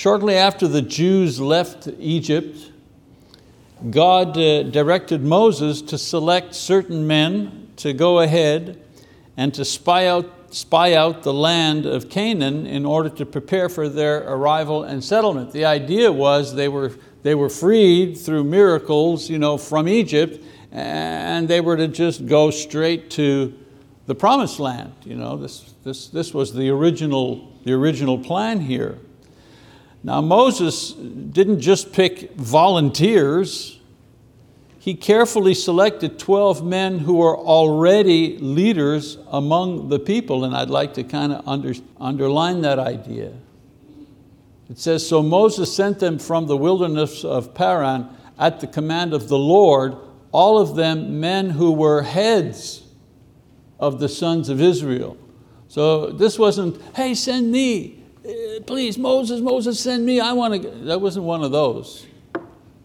Shortly after the Jews left Egypt, God uh, directed Moses to select certain men to go ahead and to spy out, spy out the land of Canaan in order to prepare for their arrival and settlement. The idea was they were, they were freed through miracles you know, from Egypt and they were to just go straight to the promised land. You know, this, this, this was the original, the original plan here. Now Moses didn't just pick volunteers, he carefully selected 12 men who were already leaders among the people, and I'd like to kind of under, underline that idea. It says, so Moses sent them from the wilderness of Paran at the command of the Lord, all of them men who were heads of the sons of Israel. So this wasn't, hey, send me, Uh, please, Moses, Moses, send me, I want to, that wasn't one of those.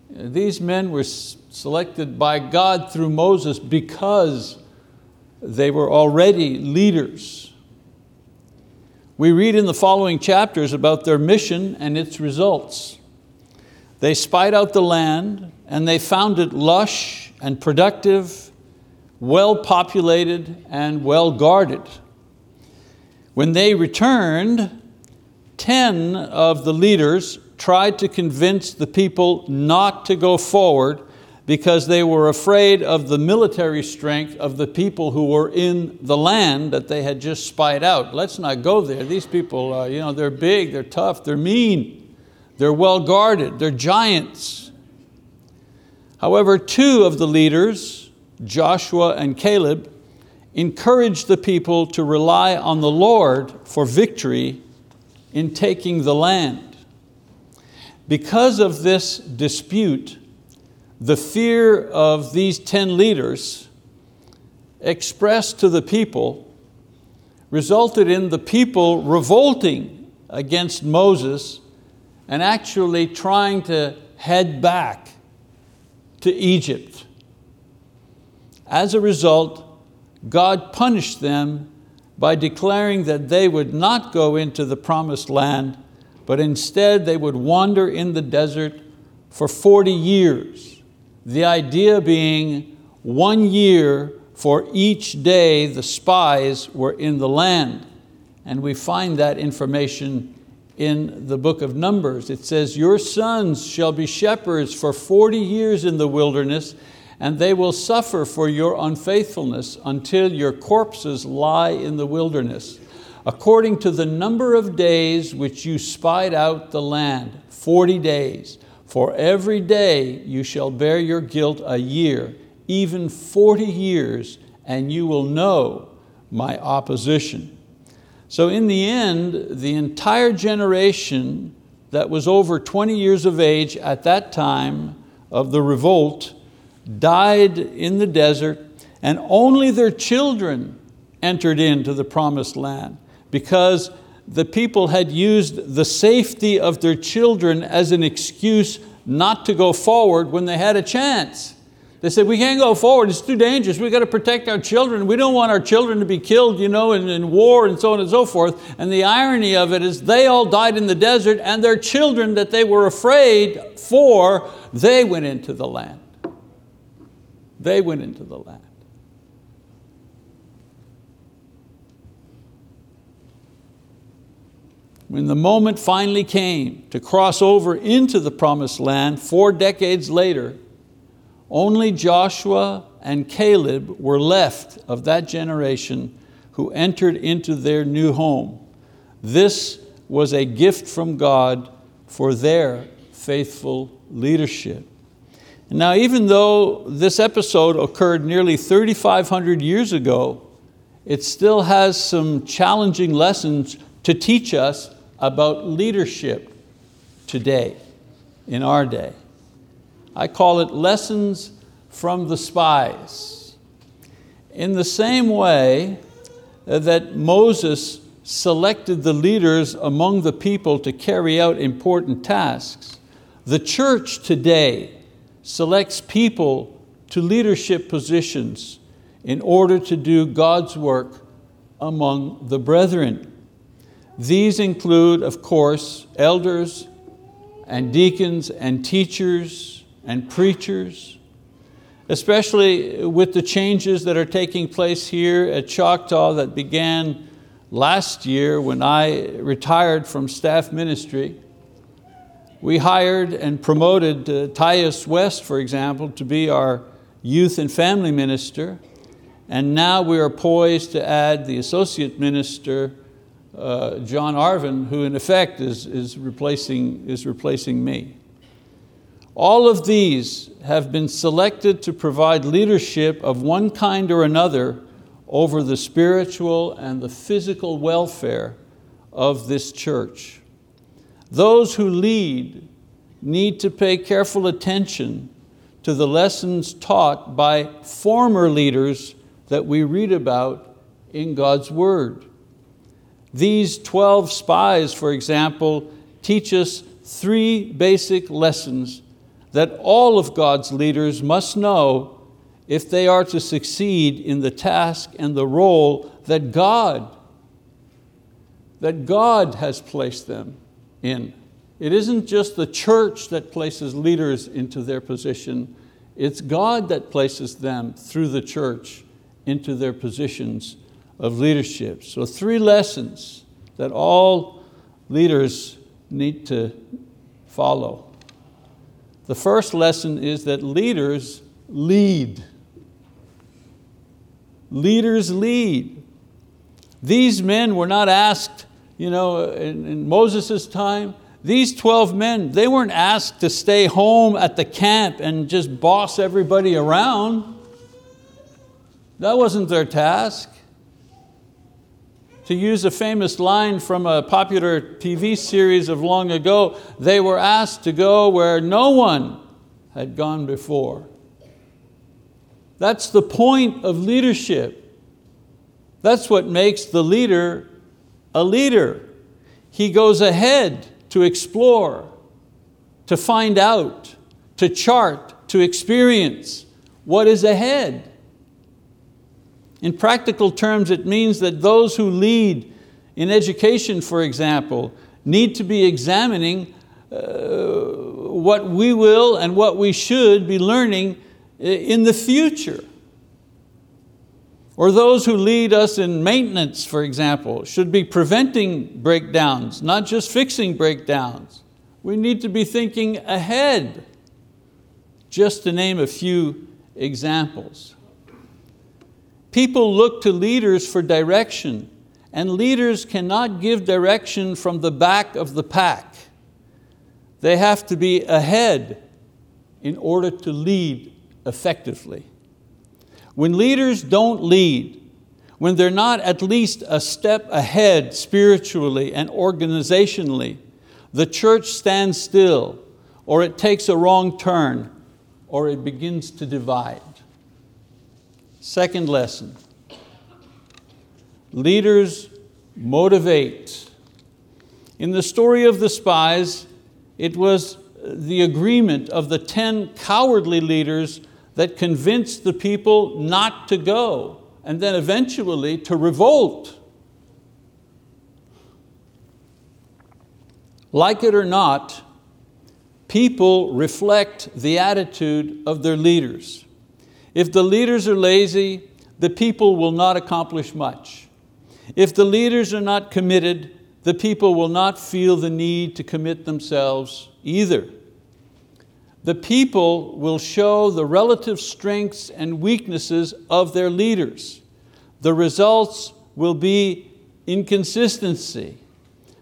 These men were selected by God through Moses because they were already leaders. We read in the following chapters about their mission and its results. They spied out the land and they found it lush and productive, well populated and well guarded. When they returned, 10 of the leaders tried to convince the people not to go forward because they were afraid of the military strength of the people who were in the land that they had just spied out. Let's not go there. These people, uh, you know, they're big, they're tough, they're mean, they're well guarded, they're giants. However, two of the leaders, Joshua and Caleb, encouraged the people to rely on the Lord for victory in taking the land. Because of this dispute, the fear of these 10 leaders expressed to the people resulted in the people revolting against Moses and actually trying to head back to Egypt. As a result, God punished them by declaring that they would not go into the promised land, but instead they would wander in the desert for 40 years. The idea being one year for each day the spies were in the land. And we find that information in the book of Numbers. It says, your sons shall be shepherds for 40 years in the wilderness and they will suffer for your unfaithfulness until your corpses lie in the wilderness. According to the number of days which you spied out the land, 40 days, for every day you shall bear your guilt a year, even 40 years, and you will know my opposition. So in the end, the entire generation that was over 20 years of age at that time of the revolt died in the desert, and only their children entered into the promised land because the people had used the safety of their children as an excuse not to go forward when they had a chance. They said, we can't go forward, it's too dangerous, We've got to protect our children. We don't want our children to be killed you know, in, in war and so on and so forth. And the irony of it is they all died in the desert and their children that they were afraid for, they went into the land. They went into the land. When the moment finally came to cross over into the promised land four decades later, only Joshua and Caleb were left of that generation who entered into their new home. This was a gift from God for their faithful leadership. Now even though this episode occurred nearly 3,500 years ago, it still has some challenging lessons to teach us about leadership today, in our day. I call it lessons from the spies. In the same way that Moses selected the leaders among the people to carry out important tasks, the church today selects people to leadership positions in order to do God's work among the brethren. These include, of course, elders, and deacons and teachers and preachers, especially with the changes that are taking place here at Choctaw that began last year when I retired from staff ministry. We hired and promoted uh, Tyus West, for example, to be our youth and family minister. And now we are poised to add the associate minister, uh, John Arvin, who in effect is, is, replacing, is replacing me. All of these have been selected to provide leadership of one kind or another over the spiritual and the physical welfare of this church. Those who lead need to pay careful attention to the lessons taught by former leaders that we read about in God's word. These 12 spies, for example, teach us three basic lessons that all of God's leaders must know if they are to succeed in the task and the role that God, that God has placed them in. It isn't just the church that places leaders into their position, it's God that places them through the church into their positions of leadership. So three lessons that all leaders need to follow. The first lesson is that leaders lead. Leaders lead. These men were not asked, you know, in, in Moses' time, these 12 men, they weren't asked to stay home at the camp and just boss everybody around. That wasn't their task. To use a famous line from a popular TV series of long ago, they were asked to go where no one had gone before. That's the point of leadership. That's what makes the leader a leader. He goes ahead to explore, to find out, to chart, to experience what is ahead. In practical terms, it means that those who lead in education, for example, need to be examining uh, what we will and what we should be learning in the future. Or those who lead us in maintenance, for example, should be preventing breakdowns, not just fixing breakdowns. We need to be thinking ahead, just to name a few examples. People look to leaders for direction, and leaders cannot give direction from the back of the pack. They have to be ahead in order to lead effectively. When leaders don't lead, when they're not at least a step ahead spiritually and organizationally, the church stands still, or it takes a wrong turn, or it begins to divide. Second lesson, leaders motivate. In the story of the spies, it was the agreement of the 10 cowardly leaders that convinced the people not to go and then eventually to revolt. Like it or not, people reflect the attitude of their leaders. If the leaders are lazy, the people will not accomplish much. If the leaders are not committed, the people will not feel the need to commit themselves either. The people will show the relative strengths and weaknesses of their leaders. The results will be inconsistency.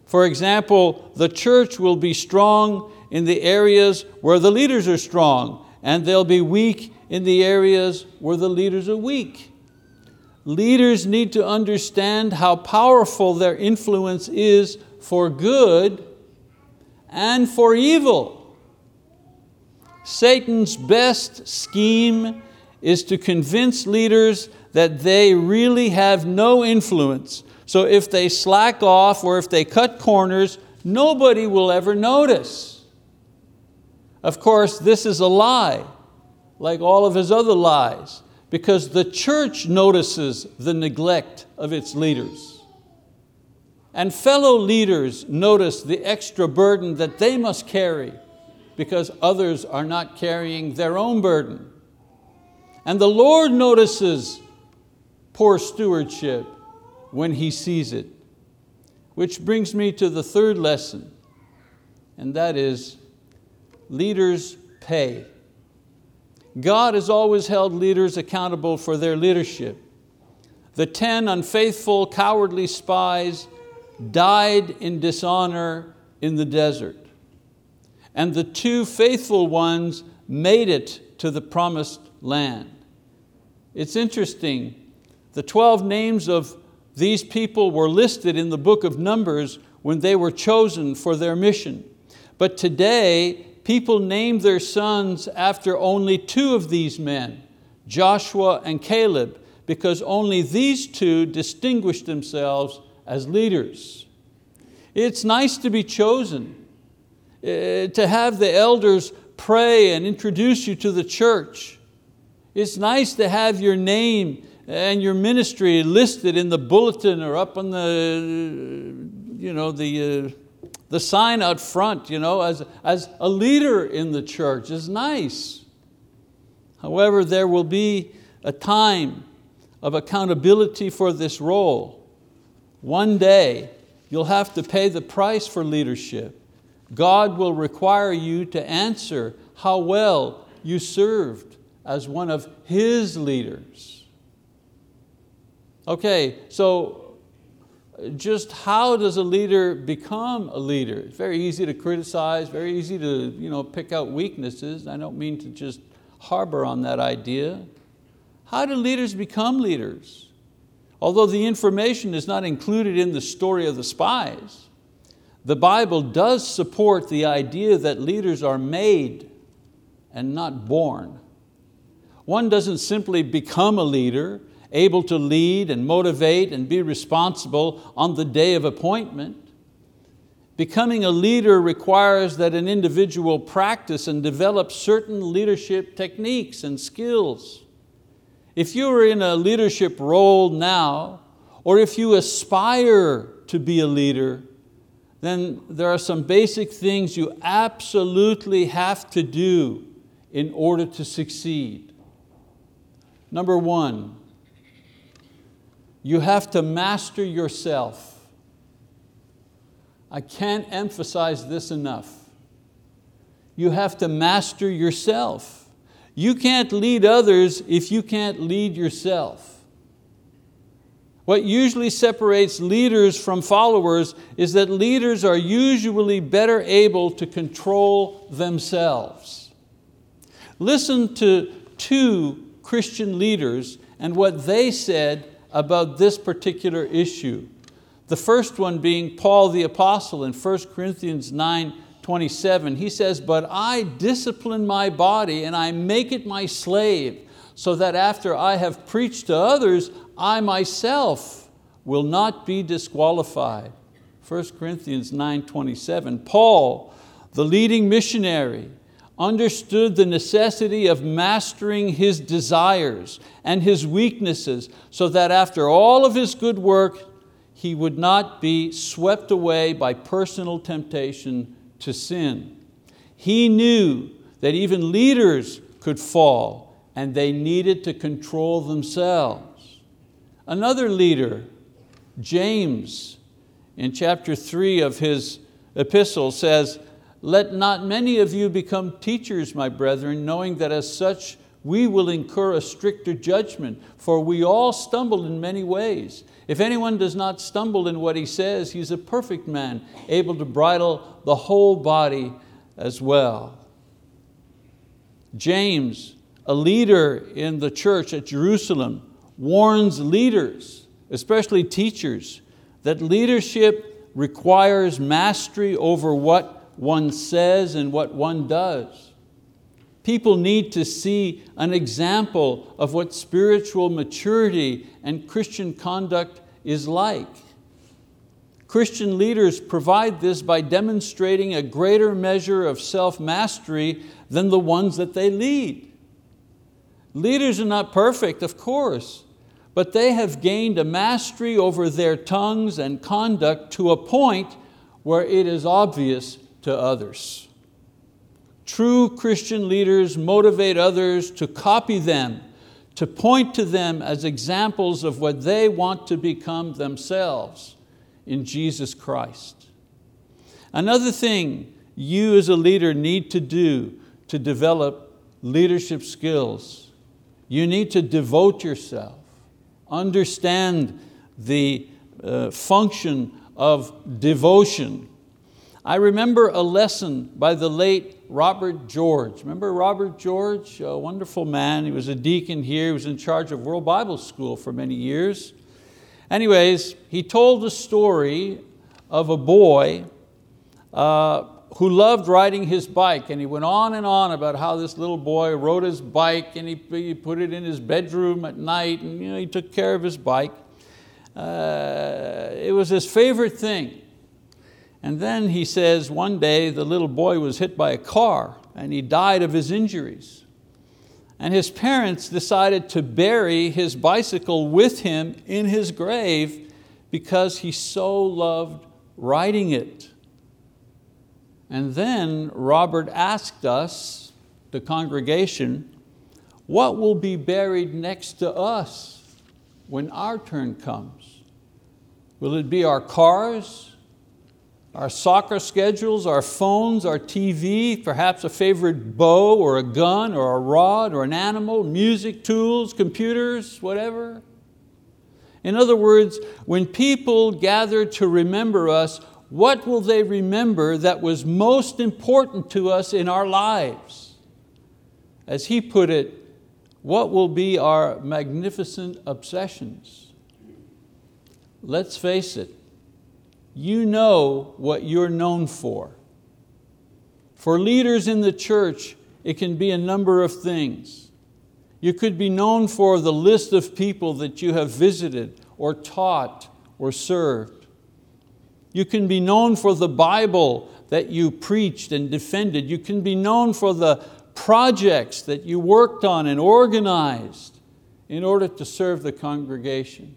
For example, the church will be strong in the areas where the leaders are strong, and they'll be weak in the areas where the leaders are weak. Leaders need to understand how powerful their influence is for good and for evil. Satan's best scheme is to convince leaders that they really have no influence. So if they slack off or if they cut corners, nobody will ever notice. Of course, this is a lie like all of his other lies, because the church notices the neglect of its leaders. And fellow leaders notice the extra burden that they must carry because others are not carrying their own burden. And the Lord notices poor stewardship when He sees it. Which brings me to the third lesson, and that is leaders pay. God has always held leaders accountable for their leadership. The ten unfaithful, cowardly spies died in dishonor in the desert. And the two faithful ones made it to the promised land. It's interesting, the 12 names of these people were listed in the book of Numbers when they were chosen for their mission. But today, people name their sons after only two of these men, Joshua and Caleb, because only these two distinguished themselves as leaders. It's nice to be chosen, to have the elders pray and introduce you to the church. It's nice to have your name and your ministry listed in the bulletin or up on the, you know, the, uh, the sign out front you know, as, as a leader in the church is nice. However, there will be a time of accountability for this role. One day, you'll have to pay the price for leadership. God will require you to answer how well you served as one of His leaders. Okay, so just how does a leader become a leader? It's very easy to criticize, very easy to you know, pick out weaknesses. I don't mean to just harbor on that idea. How do leaders become leaders? Although the information is not included in the story of the spies, the Bible does support the idea that leaders are made and not born. One doesn't simply become a leader, able to lead and motivate and be responsible on the day of appointment. Becoming a leader requires that an individual practice and develop certain leadership techniques and skills. If you are in a leadership role now, or if you aspire to be a leader, then there are some basic things you absolutely have to do in order to succeed. Number one, you have to master yourself. I can't emphasize this enough. You have to master yourself. You can't lead others if you can't lead yourself. What usually separates leaders from followers is that leaders are usually better able to control themselves. Listen to two Christian leaders and what they said about this particular issue. The first one being Paul the apostle in 1 Corinthians 9, 27. He says, but I discipline my body and I make it my slave so that after I have preached to others, I myself will not be disqualified. 1 Corinthians 9.27, Paul, the leading missionary, understood the necessity of mastering his desires and his weaknesses so that after all of his good work, he would not be swept away by personal temptation to sin. He knew that even leaders could fall and they needed to control themselves. Another leader, James, in chapter three of his epistle says, let not many of you become teachers, my brethren, knowing that as such we will incur a stricter judgment, for we all stumble in many ways. If anyone does not stumble in what he says, he's a perfect man, able to bridle the whole body as well. James, a leader in the church at Jerusalem, warns leaders, especially teachers, that leadership requires mastery over what one says and what one does. People need to see an example of what spiritual maturity and Christian conduct is like. Christian leaders provide this by demonstrating a greater measure of self-mastery than the ones that they lead. Leaders are not perfect, of course, but they have gained a mastery over their tongues and conduct to a point where it is obvious to others. True Christian leaders motivate others to copy them, to point to them as examples of what they want to become themselves in Jesus Christ. Another thing you as a leader need to do to develop leadership skills, you need to devote yourself, understand the uh, function of devotion. I remember a lesson by the late Robert George. Remember Robert George, a wonderful man. He was a deacon here. He was in charge of World Bible School for many years. Anyways, he told the story of a boy uh, who loved riding his bike and he went on and on about how this little boy rode his bike and he, he put it in his bedroom at night and you know, he took care of his bike. Uh, it was his favorite thing. And then he says one day the little boy was hit by a car and he died of his injuries. And his parents decided to bury his bicycle with him in his grave because he so loved riding it. And then Robert asked us, the congregation, what will be buried next to us when our turn comes? Will it be our cars, our soccer schedules, our phones, our TV, perhaps a favorite bow or a gun or a rod or an animal, music, tools, computers, whatever. In other words, when people gather to remember us, what will they remember that was most important to us in our lives? As he put it, what will be our magnificent obsessions? Let's face it, you know what you're known for. For leaders in the church, it can be a number of things. You could be known for the list of people that you have visited or taught or served. You can be known for the Bible that you preached and defended. You can be known for the projects that you worked on and organized in order to serve the congregation.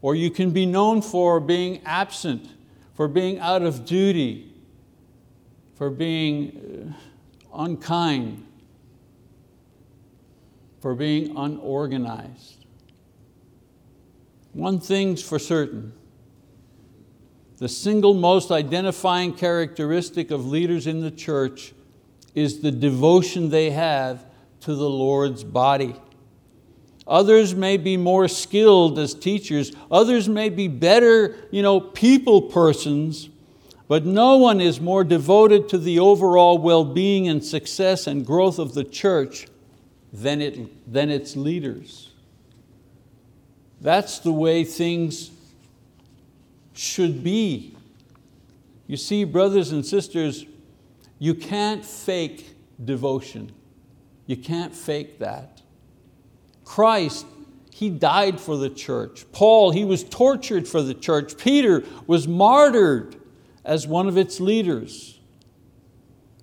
Or you can be known for being absent for being out of duty, for being uh, unkind, for being unorganized. One thing's for certain, the single most identifying characteristic of leaders in the church is the devotion they have to the Lord's body. Others may be more skilled as teachers. Others may be better you know, people persons, but no one is more devoted to the overall well-being and success and growth of the church than, it, than its leaders. That's the way things should be. You see, brothers and sisters, you can't fake devotion. You can't fake that. Christ, He died for the church. Paul, he was tortured for the church. Peter was martyred as one of its leaders.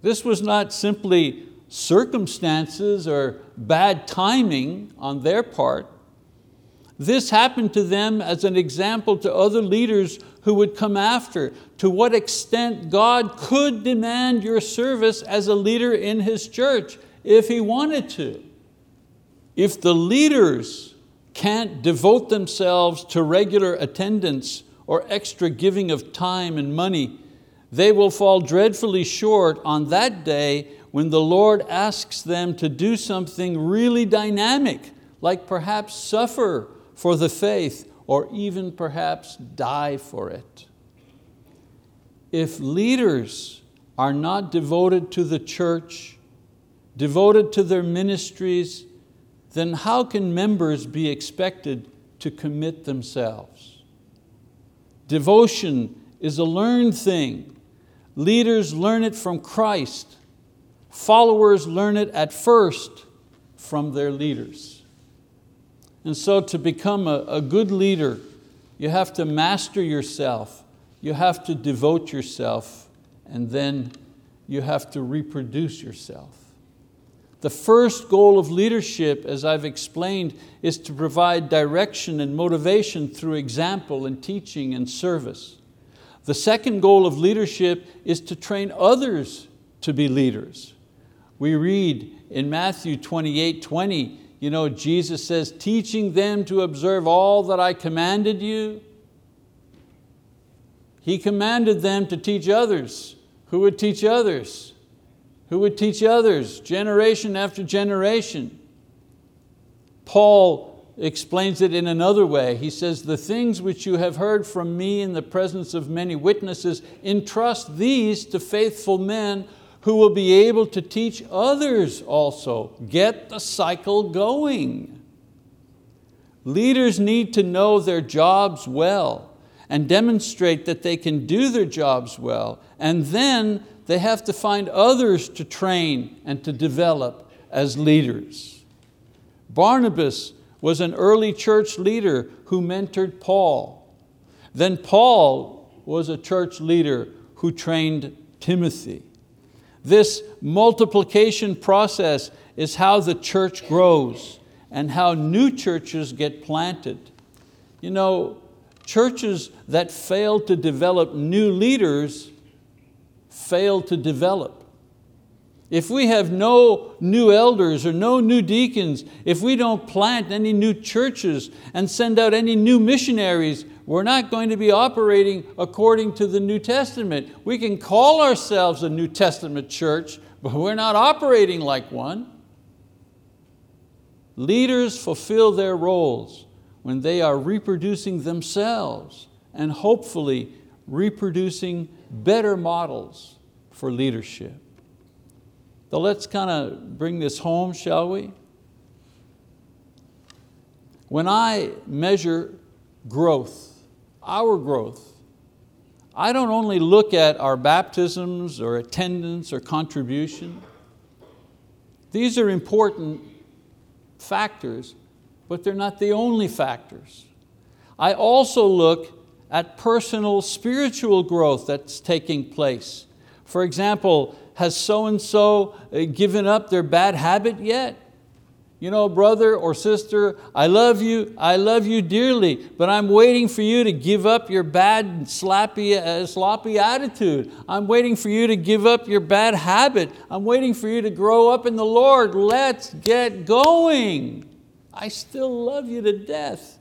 This was not simply circumstances or bad timing on their part. This happened to them as an example to other leaders who would come after, to what extent God could demand your service as a leader in His church if He wanted to. If the leaders can't devote themselves to regular attendance or extra giving of time and money, they will fall dreadfully short on that day when the Lord asks them to do something really dynamic, like perhaps suffer for the faith or even perhaps die for it. If leaders are not devoted to the church, devoted to their ministries, then how can members be expected to commit themselves? Devotion is a learned thing. Leaders learn it from Christ. Followers learn it at first from their leaders. And so to become a, a good leader, you have to master yourself, you have to devote yourself, and then you have to reproduce yourself. The first goal of leadership, as I've explained, is to provide direction and motivation through example and teaching and service. The second goal of leadership is to train others to be leaders. We read in Matthew 28, 20, you know, Jesus says, teaching them to observe all that I commanded you. He commanded them to teach others. Who would teach others? Who would teach others, generation after generation? Paul explains it in another way. He says, the things which you have heard from me in the presence of many witnesses, entrust these to faithful men who will be able to teach others also. Get the cycle going. Leaders need to know their jobs well and demonstrate that they can do their jobs well. And then they have to find others to train and to develop as leaders. Barnabas was an early church leader who mentored Paul. Then Paul was a church leader who trained Timothy. This multiplication process is how the church grows and how new churches get planted. You know, churches that fail to develop new leaders fail to develop. If we have no new elders or no new deacons, if we don't plant any new churches and send out any new missionaries, we're not going to be operating according to the New Testament. We can call ourselves a New Testament church, but we're not operating like one. Leaders fulfill their roles when they are reproducing themselves and hopefully reproducing better models for leadership. So let's kind of bring this home, shall we? When I measure growth, our growth, I don't only look at our baptisms or attendance or contribution. These are important factors, but they're not the only factors. I also look at personal spiritual growth that's taking place. For example, has so-and-so uh, given up their bad habit yet? You know, brother or sister, I love you, I love you dearly, but I'm waiting for you to give up your bad, slappy, uh, sloppy attitude. I'm waiting for you to give up your bad habit. I'm waiting for you to grow up in the Lord. Let's get going. I still love you to death,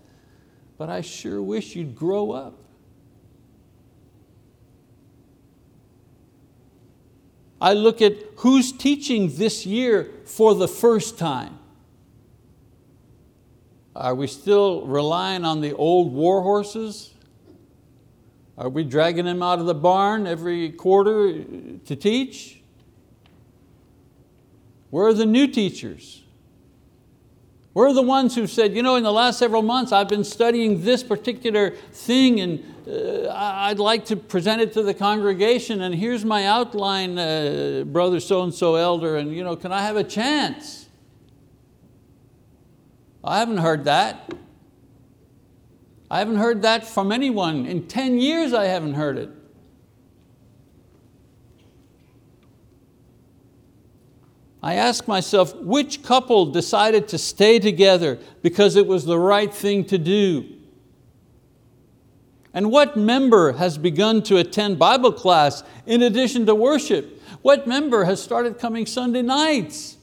but I sure wish you'd grow up. I look at who's teaching this year for the first time. Are we still relying on the old war horses? Are we dragging them out of the barn every quarter to teach? Where are the new teachers? Where are the ones who said, you know, in the last several months I've been studying this particular thing and uh, I'd like to present it to the congregation and here's my outline, uh, brother so-and-so elder, and you know, can I have a chance? I haven't heard that. I haven't heard that from anyone. In 10 years I haven't heard it. I ask myself, which couple decided to stay together because it was the right thing to do? And what member has begun to attend Bible class in addition to worship? What member has started coming Sunday nights?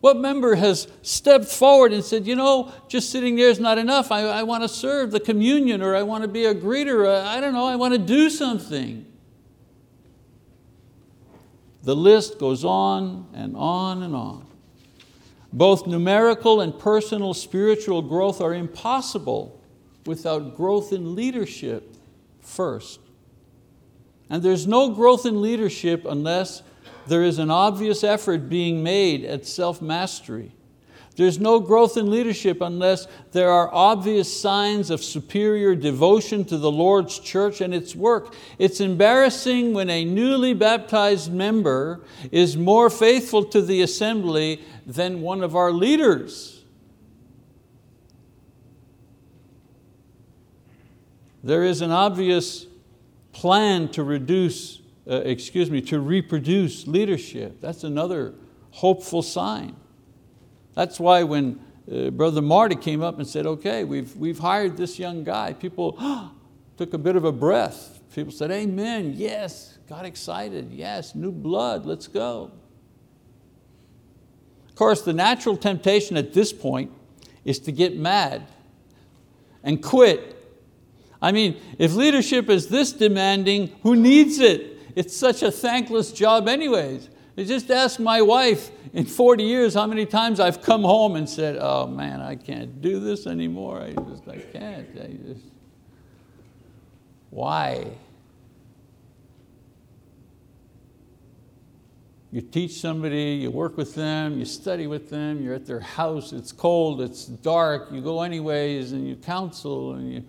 What member has stepped forward and said, you know, just sitting there is not enough. I, I want to serve the communion or I want to be a greeter. Uh, I don't know, I want to do something. The list goes on and on and on. Both numerical and personal spiritual growth are impossible without growth in leadership first. And there's no growth in leadership unless there is an obvious effort being made at self-mastery. There's no growth in leadership unless there are obvious signs of superior devotion to the Lord's church and its work. It's embarrassing when a newly baptized member is more faithful to the assembly than one of our leaders. There is an obvious plan to reduce, uh, excuse me, to reproduce leadership. That's another hopeful sign. That's why when uh, Brother Marty came up and said, okay, we've, we've hired this young guy, people took a bit of a breath. People said, amen, yes, got excited, yes, new blood, let's go. Of course, the natural temptation at this point is to get mad and quit. I mean, if leadership is this demanding, who needs it? It's such a thankless job anyways. You just ask my wife in 40 years how many times I've come home and said, oh man, I can't do this anymore. I just, I can't. I just, why? You teach somebody, you work with them, you study with them, you're at their house, it's cold, it's dark, you go anyways and you counsel and you,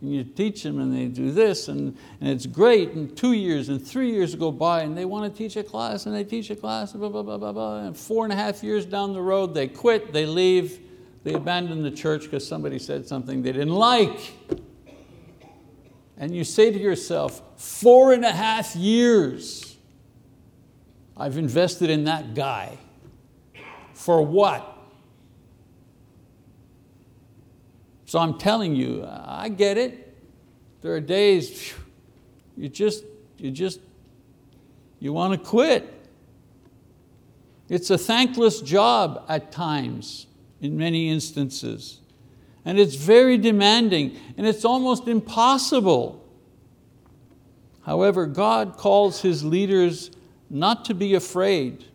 and you teach them and they do this and, and it's great and two years and three years go by and they want to teach a class and they teach a class, blah, blah, blah, blah, blah, and four and a half years down the road they quit, they leave, they abandon the church because somebody said something they didn't like. And you say to yourself, four and a half years, I've invested in that guy. For what? So I'm telling you, I get it. There are days you just, you just, you want to quit. It's a thankless job at times, in many instances. And it's very demanding, and it's almost impossible. However, God calls His leaders not to be afraid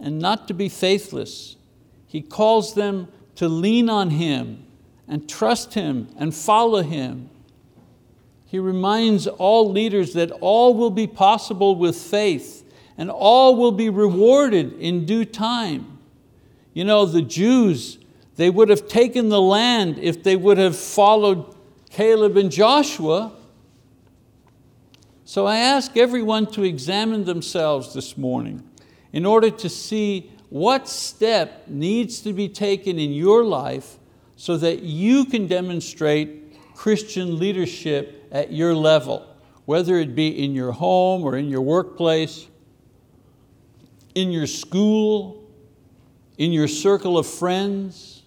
and not to be faithless. He calls them to lean on Him and trust Him and follow Him. He reminds all leaders that all will be possible with faith and all will be rewarded in due time. You know, the Jews, they would have taken the land if they would have followed Caleb and Joshua, so I ask everyone to examine themselves this morning in order to see what step needs to be taken in your life so that you can demonstrate Christian leadership at your level, whether it be in your home or in your workplace, in your school, in your circle of friends.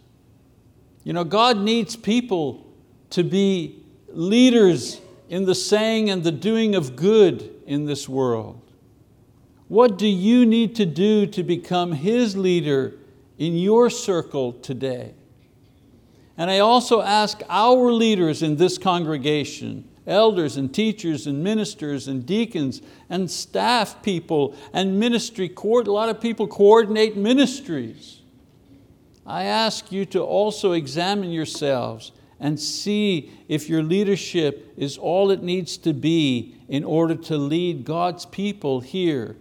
You know, God needs people to be leaders in the saying and the doing of good in this world? What do you need to do to become His leader in your circle today? And I also ask our leaders in this congregation, elders and teachers and ministers and deacons and staff people and ministry, a lot of people coordinate ministries. I ask you to also examine yourselves and see if your leadership is all it needs to be in order to lead God's people here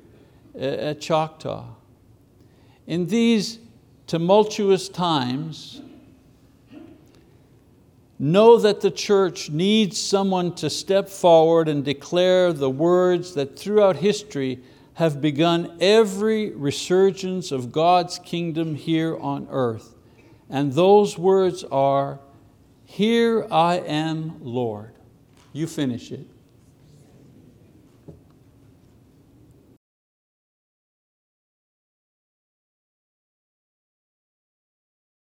uh, at Choctaw. In these tumultuous times, know that the church needs someone to step forward and declare the words that throughout history have begun every resurgence of God's kingdom here on earth. And those words are, here I am, Lord. You finish it.